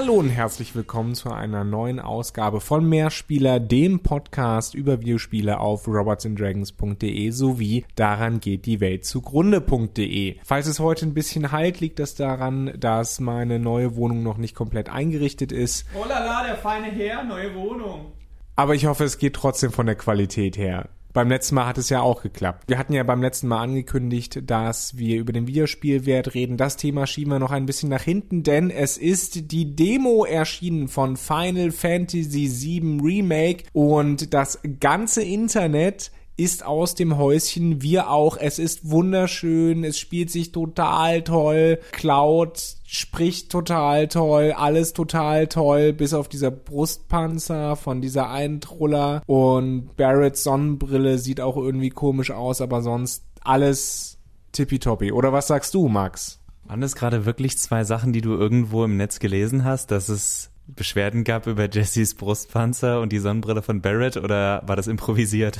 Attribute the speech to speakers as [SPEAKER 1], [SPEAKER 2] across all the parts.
[SPEAKER 1] Hallo und herzlich willkommen zu einer neuen Ausgabe von Mehrspieler, dem Podcast über Videospiele auf robotsanddragons.de sowie daran geht die Welt zugrunde.de. Falls es heute ein bisschen halt, liegt das daran, dass meine neue Wohnung noch nicht komplett eingerichtet ist.
[SPEAKER 2] Oh la la, der feine Herr, neue Wohnung.
[SPEAKER 1] Aber ich hoffe, es geht trotzdem von der Qualität her. Beim letzten Mal hat es ja auch geklappt. Wir hatten ja beim letzten Mal angekündigt, dass wir über den Videospielwert reden. Das Thema schieben wir noch ein bisschen nach hinten, denn es ist die Demo erschienen von Final Fantasy VII Remake und das ganze Internet ist aus dem Häuschen, wir auch. Es ist wunderschön, es spielt sich total toll. Cloud spricht total toll, alles total toll, bis auf dieser Brustpanzer von dieser einen Truller und Barretts Sonnenbrille sieht auch irgendwie komisch aus, aber sonst alles tippitoppi. Oder was sagst du, Max?
[SPEAKER 3] Waren das gerade wirklich zwei Sachen, die du irgendwo im Netz gelesen hast, dass es Beschwerden gab über Jessys Brustpanzer und die Sonnenbrille von Barrett oder war das improvisiert?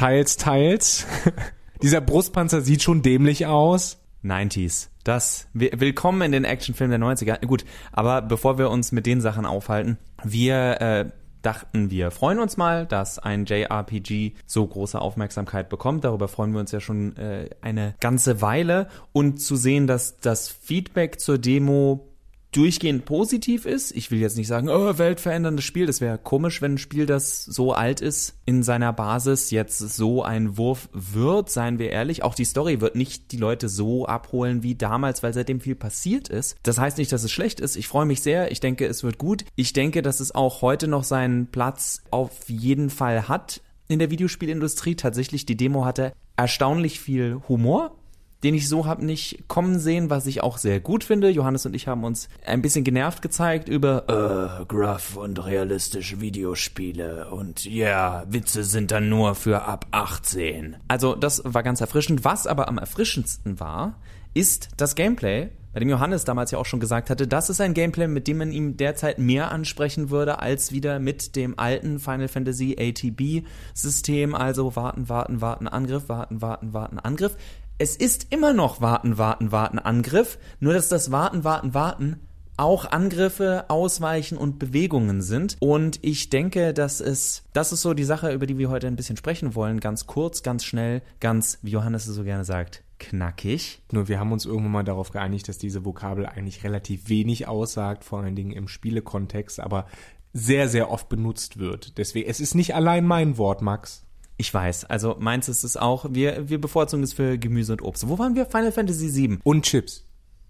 [SPEAKER 1] Teils, teils. Dieser Brustpanzer sieht schon dämlich aus.
[SPEAKER 3] 90s. Das, willkommen in den Actionfilm der 90er. Gut, aber bevor wir uns mit den Sachen aufhalten, wir äh, dachten, wir freuen uns mal, dass ein JRPG so große Aufmerksamkeit bekommt. Darüber freuen wir uns ja schon äh, eine ganze Weile. Und zu sehen, dass das Feedback zur Demo durchgehend positiv ist. Ich will jetzt nicht sagen, oh, weltveränderndes Spiel. Das wäre komisch, wenn ein Spiel, das so alt ist, in seiner Basis jetzt so ein Wurf wird, seien wir ehrlich. Auch die Story wird nicht die Leute so abholen wie damals, weil seitdem viel passiert ist. Das heißt nicht, dass es schlecht ist. Ich freue mich sehr. Ich denke, es wird gut. Ich denke, dass es auch heute noch seinen Platz auf jeden Fall hat in der Videospielindustrie. Tatsächlich, die Demo hatte erstaunlich viel Humor den ich so habe nicht kommen sehen, was ich auch sehr gut finde. Johannes und ich haben uns ein bisschen genervt gezeigt über äh, gruff und realistische Videospiele und ja, yeah, Witze sind dann nur für ab 18. Also das war ganz erfrischend. Was aber am erfrischendsten war, ist das Gameplay, bei dem Johannes damals ja auch schon gesagt hatte, das ist ein Gameplay, mit dem man ihm derzeit mehr ansprechen würde, als wieder mit dem alten Final Fantasy ATB System, also warten, warten, warten, Angriff, warten, warten, warten, Angriff es ist immer noch Warten, Warten, Warten, Angriff, nur dass das Warten, Warten, Warten auch Angriffe, Ausweichen und Bewegungen sind. Und ich denke, dass es, das ist so die Sache, über die wir heute ein bisschen sprechen wollen. Ganz kurz, ganz schnell, ganz, wie Johannes es so gerne sagt, knackig.
[SPEAKER 1] Nur wir haben uns irgendwann mal darauf geeinigt, dass diese Vokabel eigentlich relativ wenig aussagt, vor allen Dingen im Spielekontext, aber sehr, sehr oft benutzt wird. Deswegen, es ist nicht allein mein Wort, Max.
[SPEAKER 3] Ich weiß. Also meins ist es auch. Wir, wir bevorzugen es für Gemüse und Obst. Wo waren wir? Final Fantasy VII.
[SPEAKER 1] Und Chips.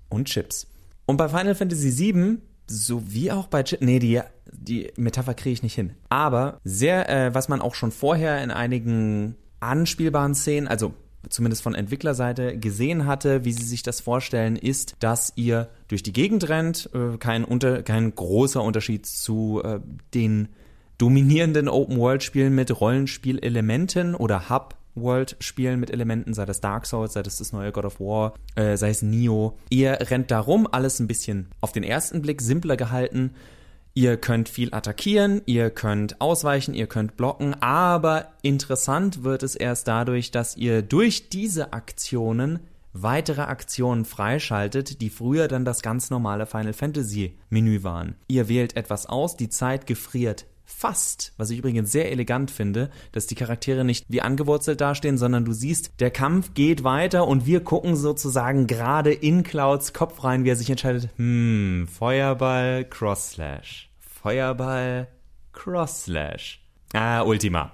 [SPEAKER 3] Und Chips. Und bei Final Fantasy VII, so wie auch bei Chips, nee, die, die Metapher kriege ich nicht hin. Aber sehr, äh, was man auch schon vorher in einigen anspielbaren Szenen, also zumindest von Entwicklerseite gesehen hatte, wie sie sich das vorstellen, ist, dass ihr durch die Gegend rennt, äh, kein, unter, kein großer Unterschied zu äh, den dominierenden Open-World-Spielen mit Rollenspielelementen oder Hub-World-Spielen mit Elementen, sei das Dark Souls, sei das das neue God of War, äh, sei es Nio. Ihr rennt da rum, alles ein bisschen auf den ersten Blick simpler gehalten. Ihr könnt viel attackieren, ihr könnt ausweichen, ihr könnt blocken, aber interessant wird es erst dadurch, dass ihr durch diese Aktionen weitere Aktionen freischaltet, die früher dann das ganz normale Final Fantasy Menü waren. Ihr wählt etwas aus, die Zeit gefriert fast, was ich übrigens sehr elegant finde, dass die Charaktere nicht wie angewurzelt dastehen, sondern du siehst, der Kampf geht weiter und wir gucken sozusagen gerade in Clouds Kopf rein, wie er sich entscheidet, hm, Feuerball, Cross-Slash. Feuerball, Cross-Slash. Ah, Ultima.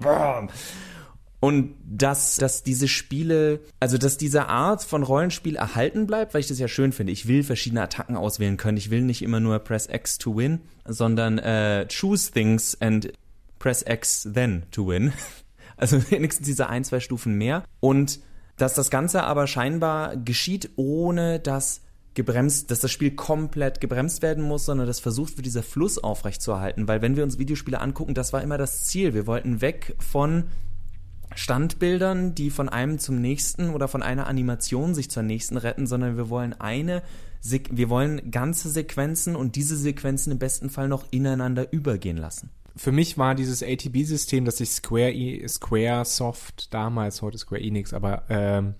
[SPEAKER 3] Und dass, dass diese Spiele, also dass diese Art von Rollenspiel erhalten bleibt, weil ich das ja schön finde. Ich will verschiedene Attacken auswählen können. Ich will nicht immer nur Press X to win, sondern äh, choose things and press X then to win. Also wenigstens diese ein, zwei Stufen mehr. Und dass das Ganze aber scheinbar geschieht, ohne dass gebremst, dass das Spiel komplett gebremst werden muss, sondern dass versucht wird, dieser Fluss aufrechtzuerhalten. Weil wenn wir uns Videospiele angucken, das war immer das Ziel. Wir wollten weg von Standbildern, die von einem zum nächsten oder von einer Animation sich zur nächsten retten, sondern wir wollen eine, wir wollen ganze Sequenzen und diese Sequenzen im besten Fall noch ineinander übergehen lassen.
[SPEAKER 1] Für mich war dieses ATB-System, das sich Square, e Square Soft damals, heute Square Enix, aber ähm,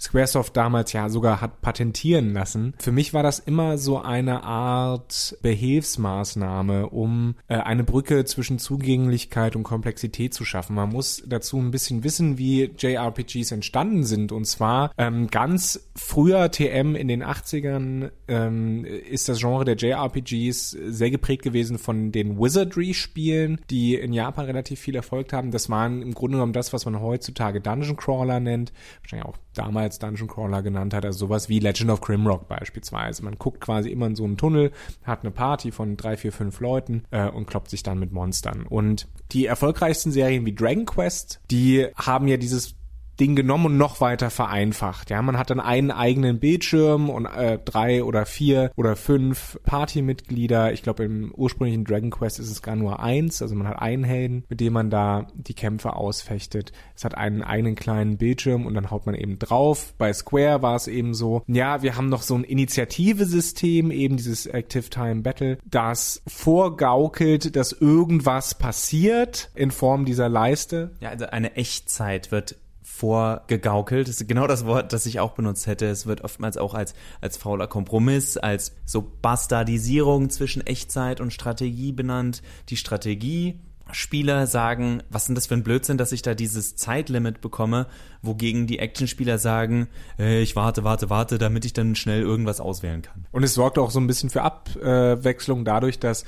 [SPEAKER 1] Squaresoft damals ja sogar hat patentieren lassen. Für mich war das immer so eine Art Behilfsmaßnahme, um äh, eine Brücke zwischen Zugänglichkeit und Komplexität zu schaffen. Man muss dazu ein bisschen wissen, wie JRPGs entstanden sind. Und zwar ähm, ganz früher TM in den 80ern ähm, ist das Genre der JRPGs sehr geprägt gewesen von den Wizardry-Spielen, die in Japan relativ viel erfolgt haben. Das waren im Grunde genommen das, was man heutzutage Dungeon Crawler nennt, wahrscheinlich auch damals Dungeon Crawler genannt hat, also sowas wie Legend of Grimrock beispielsweise. Man guckt quasi immer in so einen Tunnel, hat eine Party von drei, vier, fünf Leuten äh, und kloppt sich dann mit Monstern. Und die erfolgreichsten Serien wie Dragon Quest, die haben ja dieses Ding genommen und noch weiter vereinfacht. Ja, man hat dann einen eigenen Bildschirm und äh, drei oder vier oder fünf Partymitglieder. Ich glaube, im ursprünglichen Dragon Quest ist es gar nur eins. Also man hat einen Helden, mit dem man da die Kämpfe ausfechtet. Es hat einen eigenen kleinen Bildschirm und dann haut man eben drauf. Bei Square war es eben so, ja, wir haben noch so ein Initiative-System, eben dieses Active Time Battle, das vorgaukelt, dass irgendwas passiert in Form dieser Leiste.
[SPEAKER 3] Ja, also eine Echtzeit wird vorgegaukelt. Das ist genau das Wort, das ich auch benutzt hätte. Es wird oftmals auch als, als fauler Kompromiss, als so Bastardisierung zwischen Echtzeit und Strategie benannt. Die Strategie Spieler sagen, was sind das für ein Blödsinn, dass ich da dieses Zeitlimit bekomme, wogegen die Actionspieler sagen, äh, ich warte, warte, warte, damit ich dann schnell irgendwas auswählen kann.
[SPEAKER 1] Und es sorgt auch so ein bisschen für Abwechslung dadurch, dass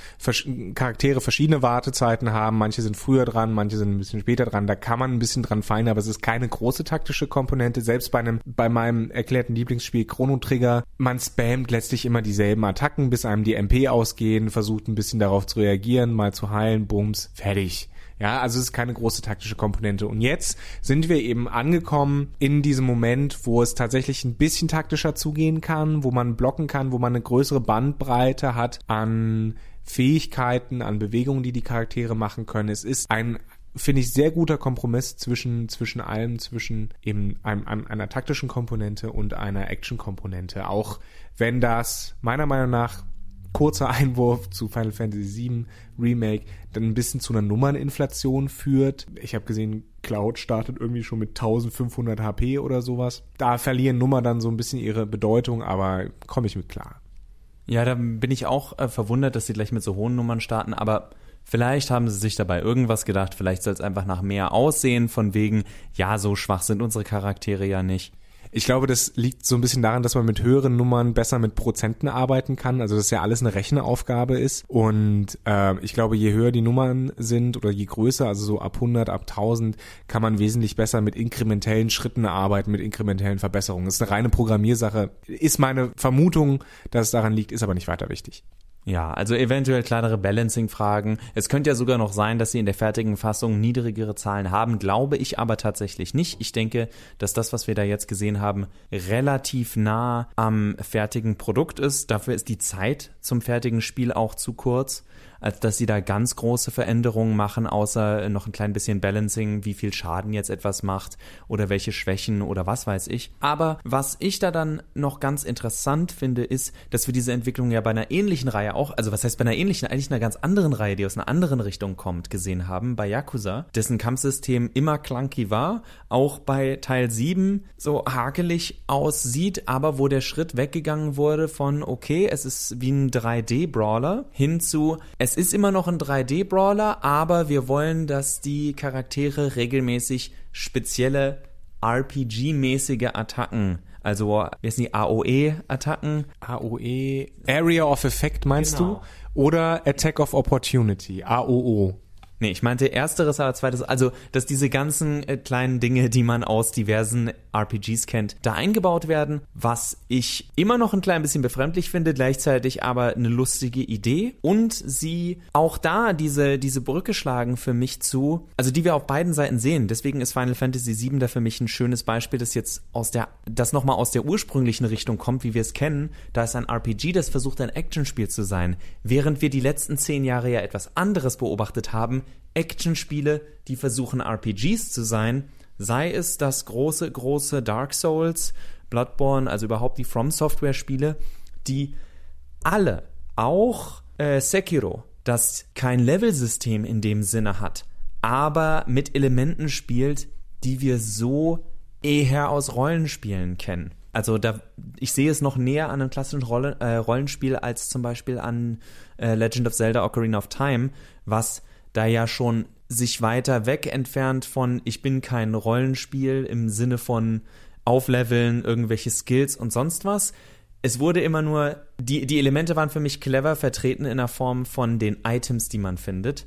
[SPEAKER 1] Charaktere verschiedene Wartezeiten haben. Manche sind früher dran, manche sind ein bisschen später dran. Da kann man ein bisschen dran feinen, aber es ist keine große taktische Komponente. Selbst bei einem, bei meinem erklärten Lieblingsspiel Chrono Trigger, man spammt letztlich immer dieselben Attacken, bis einem die MP ausgehen, versucht ein bisschen darauf zu reagieren, mal zu heilen, bums, fertig. Ja, also es ist keine große taktische Komponente. Und jetzt sind wir eben angekommen in diesem Moment, wo es tatsächlich ein bisschen taktischer zugehen kann, wo man blocken kann, wo man eine größere Bandbreite hat an Fähigkeiten, an Bewegungen, die die Charaktere machen können. Es ist ein finde ich sehr guter Kompromiss zwischen zwischen allem zwischen eben einem, einem, einer taktischen Komponente und einer Action Komponente auch wenn das meiner Meinung nach kurzer Einwurf zu Final Fantasy VII Remake dann ein bisschen zu einer Nummerninflation führt. Ich habe gesehen, Cloud startet irgendwie schon mit 1500 HP oder sowas. Da verlieren Nummer dann so ein bisschen ihre Bedeutung, aber komme ich mit klar.
[SPEAKER 3] Ja, da bin ich auch äh, verwundert, dass sie gleich mit so hohen Nummern starten, aber Vielleicht haben sie sich dabei irgendwas gedacht, vielleicht soll es einfach nach mehr aussehen, von wegen, ja, so schwach sind unsere Charaktere ja nicht.
[SPEAKER 1] Ich glaube, das liegt so ein bisschen daran, dass man mit höheren Nummern besser mit Prozenten arbeiten kann. Also dass ja alles eine Rechenaufgabe ist. Und äh, ich glaube, je höher die Nummern sind oder je größer, also so ab 100, ab 1000, kann man wesentlich besser mit inkrementellen Schritten arbeiten, mit inkrementellen Verbesserungen. Das ist eine reine Programmiersache. Ist meine Vermutung, dass es daran liegt, ist aber nicht weiter wichtig.
[SPEAKER 3] Ja, also eventuell kleinere Balancing-Fragen. Es könnte ja sogar noch sein, dass sie in der fertigen Fassung niedrigere Zahlen haben, glaube ich aber tatsächlich nicht. Ich denke, dass das, was wir da jetzt gesehen haben, relativ nah am fertigen Produkt ist. Dafür ist die Zeit zum fertigen Spiel auch zu kurz als dass sie da ganz große Veränderungen machen, außer noch ein klein bisschen Balancing, wie viel Schaden jetzt etwas macht oder welche Schwächen oder was weiß ich. Aber was ich da dann noch ganz interessant finde, ist, dass wir diese Entwicklung ja bei einer ähnlichen Reihe auch, also was heißt bei einer ähnlichen, eigentlich einer ganz anderen Reihe, die aus einer anderen Richtung kommt, gesehen haben, bei Yakuza, dessen Kampfsystem immer clunky war, auch bei Teil 7 so hakelig aussieht, aber wo der Schritt weggegangen wurde von, okay, es ist wie ein 3D-Brawler hin zu, es es ist immer noch ein 3D-Brawler, aber wir wollen, dass die Charaktere regelmäßig spezielle RPG-mäßige Attacken also, wie heißen die AOE-Attacken?
[SPEAKER 1] AOE, Area of Effect meinst genau. du? Oder Attack of Opportunity, AOO.
[SPEAKER 3] Nee, ich meinte ersteres, aber zweites, also, dass diese ganzen äh, kleinen Dinge, die man aus diversen RPGs kennt, da eingebaut werden, was ich immer noch ein klein bisschen befremdlich finde, gleichzeitig aber eine lustige Idee und sie auch da diese, diese Brücke schlagen für mich zu, also die wir auf beiden Seiten sehen. Deswegen ist Final Fantasy VII da für mich ein schönes Beispiel, das jetzt aus der, das nochmal aus der ursprünglichen Richtung kommt, wie wir es kennen. Da ist ein RPG, das versucht ein Actionspiel zu sein, während wir die letzten zehn Jahre ja etwas anderes beobachtet haben, Actionspiele, die versuchen RPGs zu sein, sei es das große, große Dark Souls, Bloodborne, also überhaupt die From Software Spiele, die alle, auch äh, Sekiro, das kein Level-System in dem Sinne hat, aber mit Elementen spielt, die wir so eher aus Rollenspielen kennen. Also da, ich sehe es noch näher an einem klassischen Rolle, äh, Rollenspiel als zum Beispiel an äh, Legend of Zelda Ocarina of Time, was da ja schon sich weiter weg entfernt von ich bin kein Rollenspiel im Sinne von aufleveln, irgendwelche Skills und sonst was. Es wurde immer nur, die, die Elemente waren für mich clever vertreten in der Form von den Items, die man findet,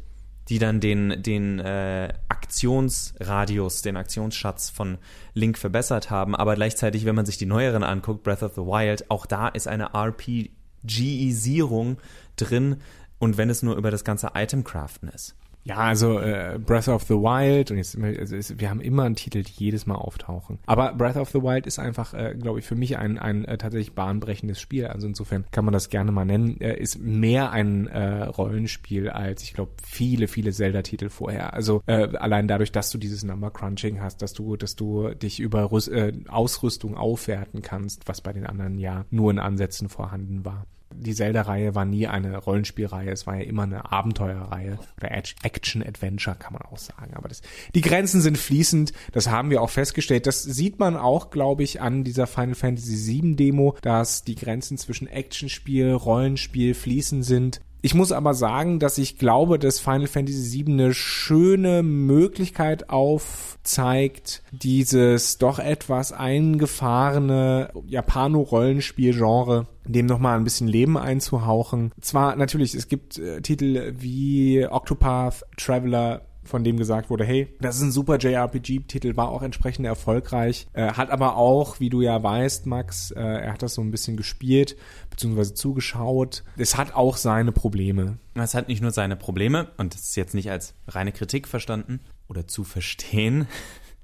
[SPEAKER 3] die dann den, den äh, Aktionsradius, den Aktionsschatz von Link verbessert haben. Aber gleichzeitig, wenn man sich die neueren anguckt, Breath of the Wild, auch da ist eine RPGisierung drin und wenn es nur über das ganze Item-Craften ist.
[SPEAKER 1] Ja, also äh, Breath of the Wild und jetzt also ist, wir haben immer einen Titel, die jedes Mal auftauchen. Aber Breath of the Wild ist einfach, äh, glaube ich, für mich ein ein äh, tatsächlich bahnbrechendes Spiel. Also insofern kann man das gerne mal nennen. Äh, ist mehr ein äh, Rollenspiel als ich glaube viele viele Zelda-Titel vorher. Also äh, allein dadurch, dass du dieses Number Crunching hast, dass du dass du dich über Rüst, äh, Ausrüstung aufwerten kannst, was bei den anderen ja nur in Ansätzen vorhanden war die Zelda-Reihe war nie eine Rollenspielreihe, es war ja immer eine Abenteuerreihe oder Action-Adventure, kann man auch sagen. Aber das, die Grenzen sind fließend, das haben wir auch festgestellt. Das sieht man auch, glaube ich, an dieser Final Fantasy VII Demo, dass die Grenzen zwischen Actionspiel, Rollenspiel fließend sind. Ich muss aber sagen, dass ich glaube, dass Final Fantasy VII eine schöne Möglichkeit aufzeigt, dieses doch etwas eingefahrene Japano-Rollenspiel-Genre dem nochmal ein bisschen Leben einzuhauchen. Zwar natürlich, es gibt äh, Titel wie Octopath Traveler von dem gesagt wurde, hey, das ist ein super JRPG-Titel, war auch entsprechend erfolgreich, äh, hat aber auch, wie du ja weißt, Max, äh, er hat das so ein bisschen gespielt, beziehungsweise zugeschaut. Es hat auch seine Probleme.
[SPEAKER 3] Es hat nicht nur seine Probleme, und das ist jetzt nicht als reine Kritik verstanden oder zu verstehen.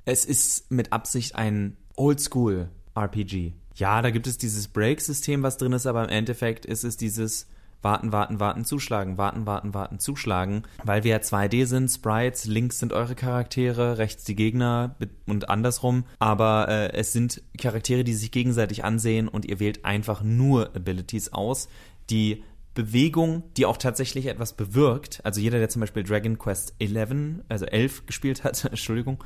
[SPEAKER 3] Es ist mit Absicht ein Oldschool-RPG. Ja, da gibt es dieses Break-System, was drin ist, aber im Endeffekt ist es dieses warten, warten, warten, zuschlagen, warten, warten, warten, zuschlagen, weil wir ja 2D sind, Sprites, links sind eure Charaktere, rechts die Gegner und andersrum, aber äh, es sind Charaktere, die sich gegenseitig ansehen und ihr wählt einfach nur Abilities aus, die Bewegung, die auch tatsächlich etwas bewirkt. Also jeder, der zum Beispiel Dragon Quest 11, also 11 gespielt hat, Entschuldigung,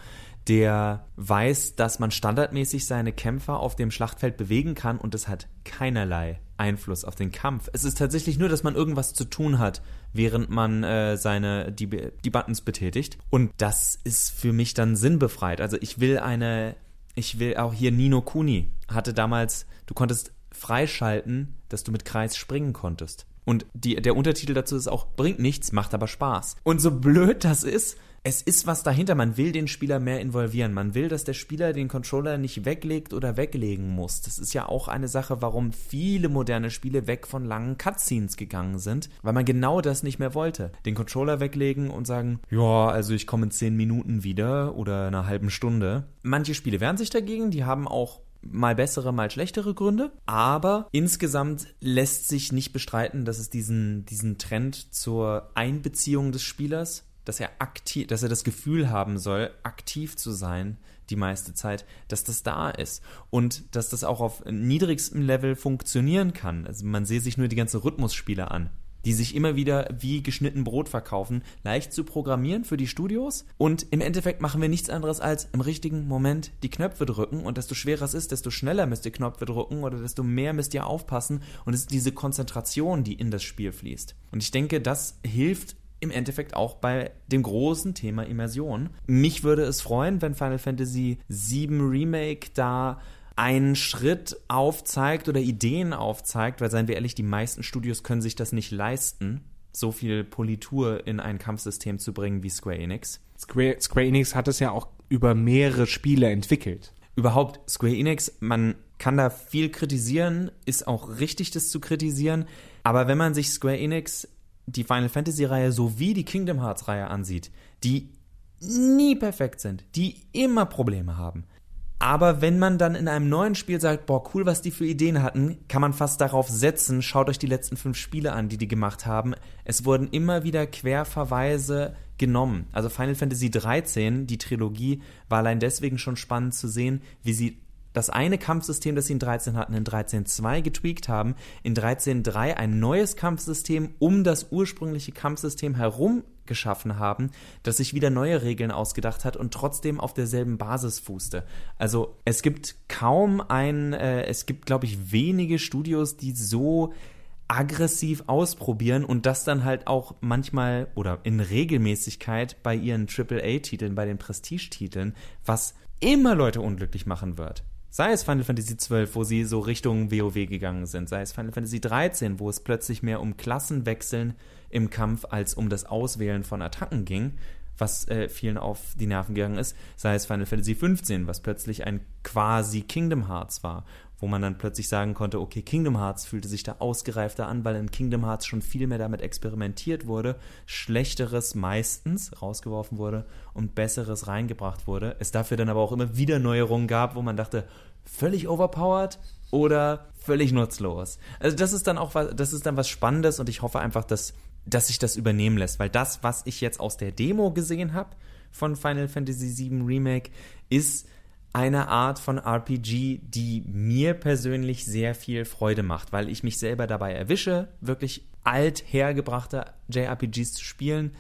[SPEAKER 3] der weiß, dass man standardmäßig seine Kämpfer auf dem Schlachtfeld bewegen kann und es hat keinerlei Einfluss auf den Kampf. Es ist tatsächlich nur, dass man irgendwas zu tun hat, während man äh, seine die, die Buttons betätigt. Und das ist für mich dann sinnbefreit. Also ich will eine, ich will auch hier Nino Kuni hatte damals, du konntest freischalten, dass du mit Kreis springen konntest. Und die, der Untertitel dazu ist auch, bringt nichts, macht aber Spaß. Und so blöd das ist, es ist was dahinter. Man will den Spieler mehr involvieren. Man will, dass der Spieler den Controller nicht weglegt oder weglegen muss. Das ist ja auch eine Sache, warum viele moderne Spiele weg von langen Cutscenes gegangen sind, weil man genau das nicht mehr wollte. Den Controller weglegen und sagen, ja, also ich komme in zehn Minuten wieder oder einer halben Stunde. Manche Spiele wehren sich dagegen, die haben auch mal bessere, mal schlechtere Gründe. Aber insgesamt lässt sich nicht bestreiten, dass es diesen, diesen Trend zur Einbeziehung des Spielers dass er aktiv, dass er das Gefühl haben soll, aktiv zu sein die meiste Zeit, dass das da ist und dass das auch auf niedrigstem Level funktionieren kann. Also man sehe sich nur die ganzen Rhythmusspiele an, die sich immer wieder wie geschnitten Brot verkaufen, leicht zu programmieren für die Studios und im Endeffekt machen wir nichts anderes als im richtigen Moment die Knöpfe drücken und desto schwerer es ist, desto schneller müsst ihr Knöpfe drücken oder desto mehr müsst ihr aufpassen und es ist diese Konzentration, die in das Spiel fließt. Und ich denke, das hilft im Endeffekt auch bei dem großen Thema Immersion. Mich würde es freuen, wenn Final Fantasy VII Remake da einen Schritt aufzeigt oder Ideen aufzeigt, weil seien wir ehrlich, die meisten Studios können sich das nicht leisten, so viel Politur in ein Kampfsystem zu bringen wie Square Enix.
[SPEAKER 1] Square, Square Enix hat es ja auch über mehrere Spiele entwickelt.
[SPEAKER 3] Überhaupt, Square Enix, man kann da viel kritisieren, ist auch richtig, das zu kritisieren. Aber wenn man sich Square Enix die Final Fantasy-Reihe sowie die Kingdom Hearts-Reihe ansieht, die nie perfekt sind, die immer Probleme haben. Aber wenn man dann in einem neuen Spiel sagt, boah, cool, was die für Ideen hatten, kann man fast darauf setzen, schaut euch die letzten fünf Spiele an, die die gemacht haben. Es wurden immer wieder Querverweise genommen. Also Final Fantasy 13, die Trilogie, war allein deswegen schon spannend zu sehen, wie sie das eine Kampfsystem, das sie in 13 hatten, in 13.2 getweakt haben, in 13.3 ein neues Kampfsystem um das ursprüngliche Kampfsystem herum geschaffen haben, das sich wieder neue Regeln ausgedacht hat und trotzdem auf derselben Basis fußte. Also es gibt kaum ein, äh, es gibt, glaube ich, wenige Studios, die so aggressiv ausprobieren und das dann halt auch manchmal oder in Regelmäßigkeit bei ihren AAA-Titeln, bei den Prestige-Titeln, was immer Leute unglücklich machen wird. Sei es Final Fantasy XII, wo sie so Richtung WoW gegangen sind, sei es Final Fantasy XIII, wo es plötzlich mehr um Klassenwechseln im Kampf als um das Auswählen von Attacken ging, was äh, vielen auf die Nerven gegangen ist, sei es Final Fantasy XV, was plötzlich ein quasi Kingdom Hearts war, wo man dann plötzlich sagen konnte, okay, Kingdom Hearts fühlte sich da ausgereifter an, weil in Kingdom Hearts schon viel mehr damit experimentiert wurde, schlechteres meistens rausgeworfen wurde und besseres reingebracht wurde. Es dafür dann aber auch immer wieder Neuerungen gab, wo man dachte, völlig overpowered oder völlig nutzlos. Also das ist dann auch was, das ist dann was Spannendes und ich hoffe einfach, dass dass sich das übernehmen lässt, weil das, was ich jetzt aus der Demo gesehen habe von Final Fantasy VII Remake, ist eine Art von RPG, die mir persönlich sehr viel Freude macht, weil ich mich selber dabei erwische, wirklich alt hergebrachte JRPGs zu spielen.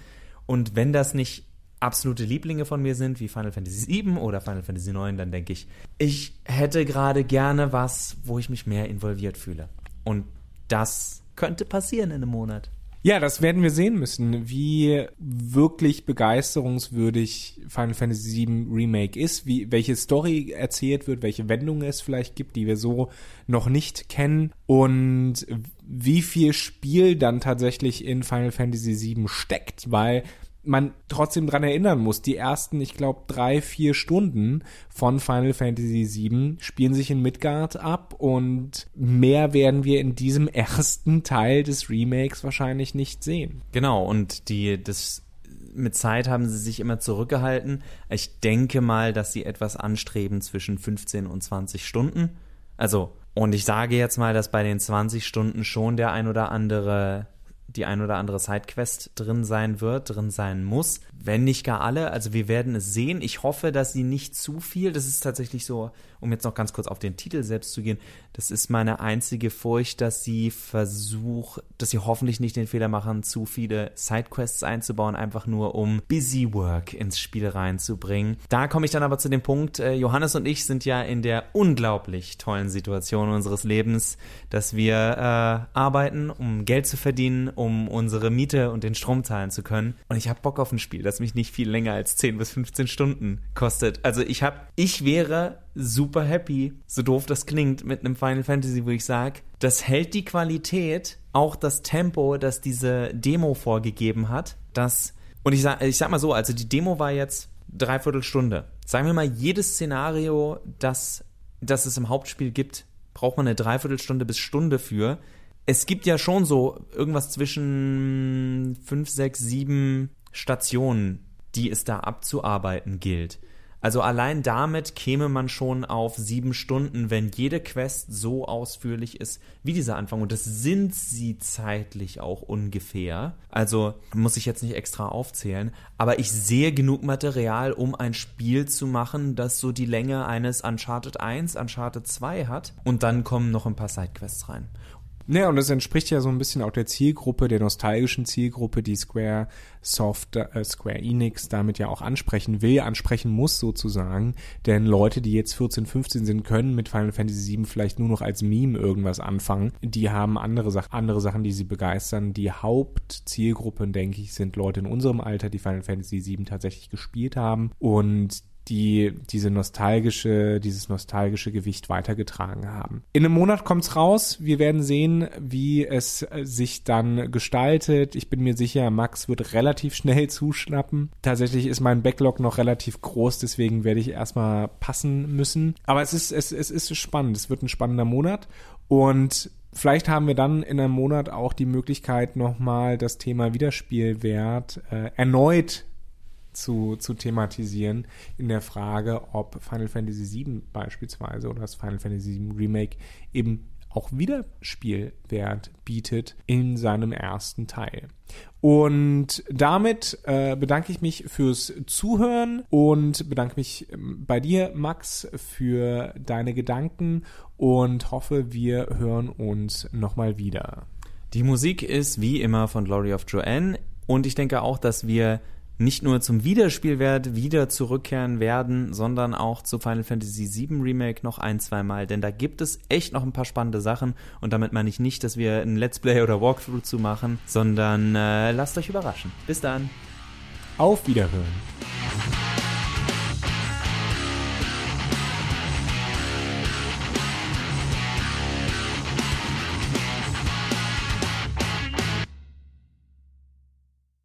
[SPEAKER 3] Und wenn das nicht absolute Lieblinge von mir sind, wie Final Fantasy VII oder Final Fantasy IX, dann denke ich, ich hätte gerade gerne was, wo ich mich mehr involviert fühle. Und das könnte passieren in einem Monat.
[SPEAKER 1] Ja, das werden wir sehen müssen, wie wirklich begeisterungswürdig Final Fantasy VII Remake ist, wie, welche Story erzählt wird, welche Wendungen es vielleicht gibt, die wir so noch nicht kennen und wie viel Spiel dann tatsächlich in Final Fantasy VII steckt, weil man trotzdem dran erinnern muss, die ersten, ich glaube, drei, vier Stunden von Final Fantasy VII spielen sich in Midgard ab und mehr werden wir in diesem ersten Teil des Remakes wahrscheinlich nicht sehen.
[SPEAKER 3] Genau, und die, das mit Zeit haben sie sich immer zurückgehalten. Ich denke mal, dass sie etwas anstreben zwischen 15 und 20 Stunden. Also, und ich sage jetzt mal, dass bei den 20 Stunden schon der ein oder andere die ein oder andere Sidequest drin sein wird, drin sein muss. Wenn nicht gar alle, also wir werden es sehen. Ich hoffe, dass sie nicht zu viel, das ist tatsächlich so, um jetzt noch ganz kurz auf den Titel selbst zu gehen, das ist meine einzige Furcht, dass sie versucht, dass sie hoffentlich nicht den Fehler machen, zu viele Sidequests einzubauen, einfach nur um Busy Work ins Spiel reinzubringen. Da komme ich dann aber zu dem Punkt, äh, Johannes und ich sind ja in der unglaublich tollen Situation unseres Lebens, dass wir äh, arbeiten, um Geld zu verdienen, um unsere Miete und den Strom zahlen zu können. Und ich habe Bock auf ein Spiel, das mich nicht viel länger als 10 bis 15 Stunden kostet. Also ich habe, ich wäre super happy, so doof das klingt, mit einem Final Fantasy, wo ich sage, das hält die Qualität, auch das Tempo, das diese Demo vorgegeben hat, das, und ich sag, ich sag mal so, also die Demo war jetzt dreiviertel Stunde. Sagen wir mal, jedes Szenario, das, das es im Hauptspiel gibt, braucht man eine Dreiviertelstunde bis Stunde für es gibt ja schon so irgendwas zwischen fünf, sechs, sieben Stationen, die es da abzuarbeiten gilt. Also allein damit käme man schon auf sieben Stunden, wenn jede Quest so ausführlich ist wie dieser Anfang. Und das sind sie zeitlich auch ungefähr. Also muss ich jetzt nicht extra aufzählen. Aber ich sehe genug Material, um ein Spiel zu machen, das so die Länge eines Uncharted 1, Uncharted 2 hat. Und dann kommen noch ein paar Sidequests rein.
[SPEAKER 1] Naja, und das entspricht ja so ein bisschen auch der Zielgruppe, der nostalgischen Zielgruppe, die Square Soft, äh, Square Enix damit ja auch ansprechen will, ansprechen muss sozusagen. Denn Leute, die jetzt 14, 15 sind, können mit Final Fantasy VII vielleicht nur noch als Meme irgendwas anfangen. Die haben andere, Sach andere Sachen, die sie begeistern. Die Hauptzielgruppen, denke ich, sind Leute in unserem Alter, die Final Fantasy VII tatsächlich gespielt haben und die diese nostalgische, dieses nostalgische Gewicht weitergetragen haben. In einem Monat kommt's raus. Wir werden sehen, wie es äh, sich dann gestaltet. Ich bin mir sicher, Max wird relativ schnell zuschnappen. Tatsächlich ist mein Backlog noch relativ groß, deswegen werde ich erstmal passen müssen. Aber es ist, es, es ist spannend. Es wird ein spannender Monat und Vielleicht haben wir dann in einem Monat auch die Möglichkeit, nochmal das Thema Wiederspielwert äh, erneut zu, zu thematisieren in der Frage, ob Final Fantasy VII beispielsweise oder das Final Fantasy VII Remake eben auch Wiederspielwert bietet in seinem ersten Teil. Und damit äh, bedanke ich mich fürs Zuhören und bedanke mich ähm, bei dir, Max, für deine Gedanken und hoffe, wir hören uns nochmal wieder.
[SPEAKER 3] Die Musik ist wie immer von Glory of Joanne und ich denke auch, dass wir nicht nur zum Wiederspielwert wieder zurückkehren werden, sondern auch zu Final Fantasy VII Remake noch ein, zwei Mal. Denn da gibt es echt noch ein paar spannende Sachen. Und damit meine ich nicht, dass wir ein Let's Play oder Walkthrough zu machen, sondern äh, lasst euch überraschen. Bis dann.
[SPEAKER 1] Auf Wiederhören.